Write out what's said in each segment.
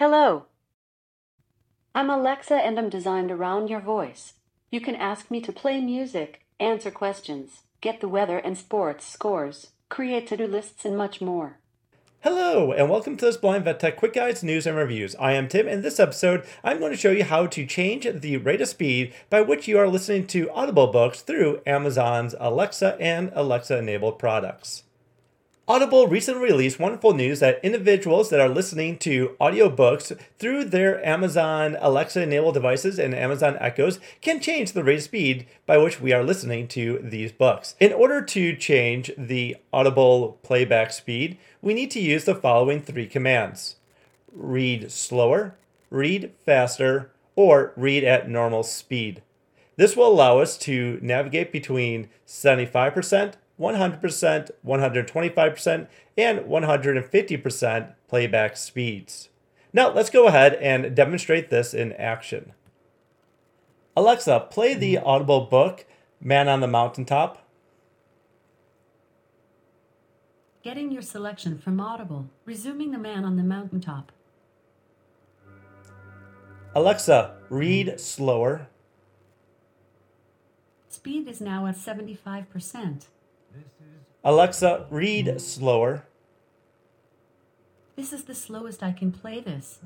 Hello. I'm Alexa and I'm designed around your voice. You can ask me to play music, answer questions, get the weather and sports scores, create to do lists, and much more. Hello, and welcome to this Blind Vet Tech Quick Guides, News, and Reviews. I am Tim. In this episode, I'm going to show you how to change the rate of speed by which you are listening to Audible books through Amazon's Alexa and Alexa enabled products. Audible recently released wonderful news that individuals that are listening to audiobooks through their Amazon Alexa enabled devices and Amazon Echoes can change the rate of speed by which we are listening to these books. In order to change the Audible playback speed, we need to use the following three commands read slower, read faster, or read at normal speed. This will allow us to navigate between 75%, 100%, 125%, and 150% playback speeds. Now let's go ahead and demonstrate this in action. Alexa, play the mm-hmm. Audible book, Man on the Mountaintop. Getting your selection from Audible, resuming The Man on the Mountaintop. Alexa, read mm-hmm. slower. Speed is now at 75%. Alexa, read slower. This is the slowest I can play this.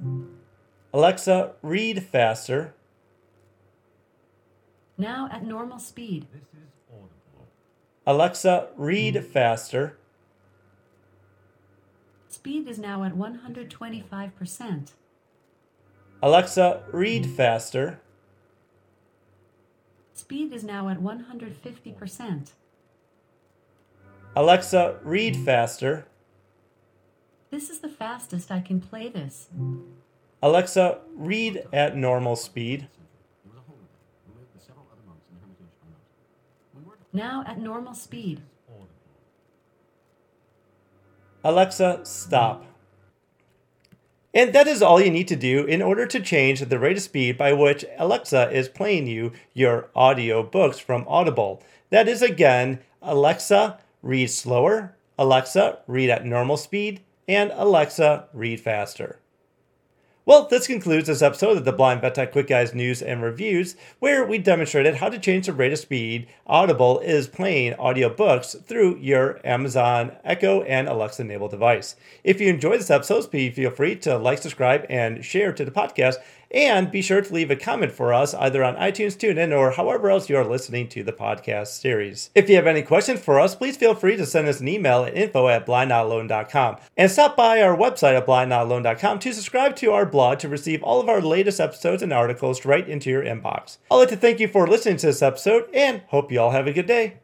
Alexa, read faster. Now at normal speed. Alexa, read faster. Speed is now at 125%. Alexa, read faster. Speed is now at 150%. Alexa, read faster. This is the fastest I can play this. Alexa, read at normal speed. Now at normal speed. Alexa, stop. And that is all you need to do in order to change the rate of speed by which Alexa is playing you your audio books from Audible. That is again, Alexa, read slower, Alexa, read at normal speed, and Alexa, read faster. Well, this concludes this episode of the Blind Vet Tech Quick Guides News and Reviews, where we demonstrated how to change the rate of speed Audible is playing audiobooks through your Amazon Echo and Alexa enabled device. If you enjoyed this episode, please feel free to like, subscribe, and share to the podcast. And be sure to leave a comment for us either on iTunes, TuneIn, or however else you are listening to the podcast series. If you have any questions for us, please feel free to send us an email at info at blindnotalone.com. And stop by our website at blindnotalone.com to subscribe to our blog to receive all of our latest episodes and articles right into your inbox. I'd like to thank you for listening to this episode and hope you all have a good day.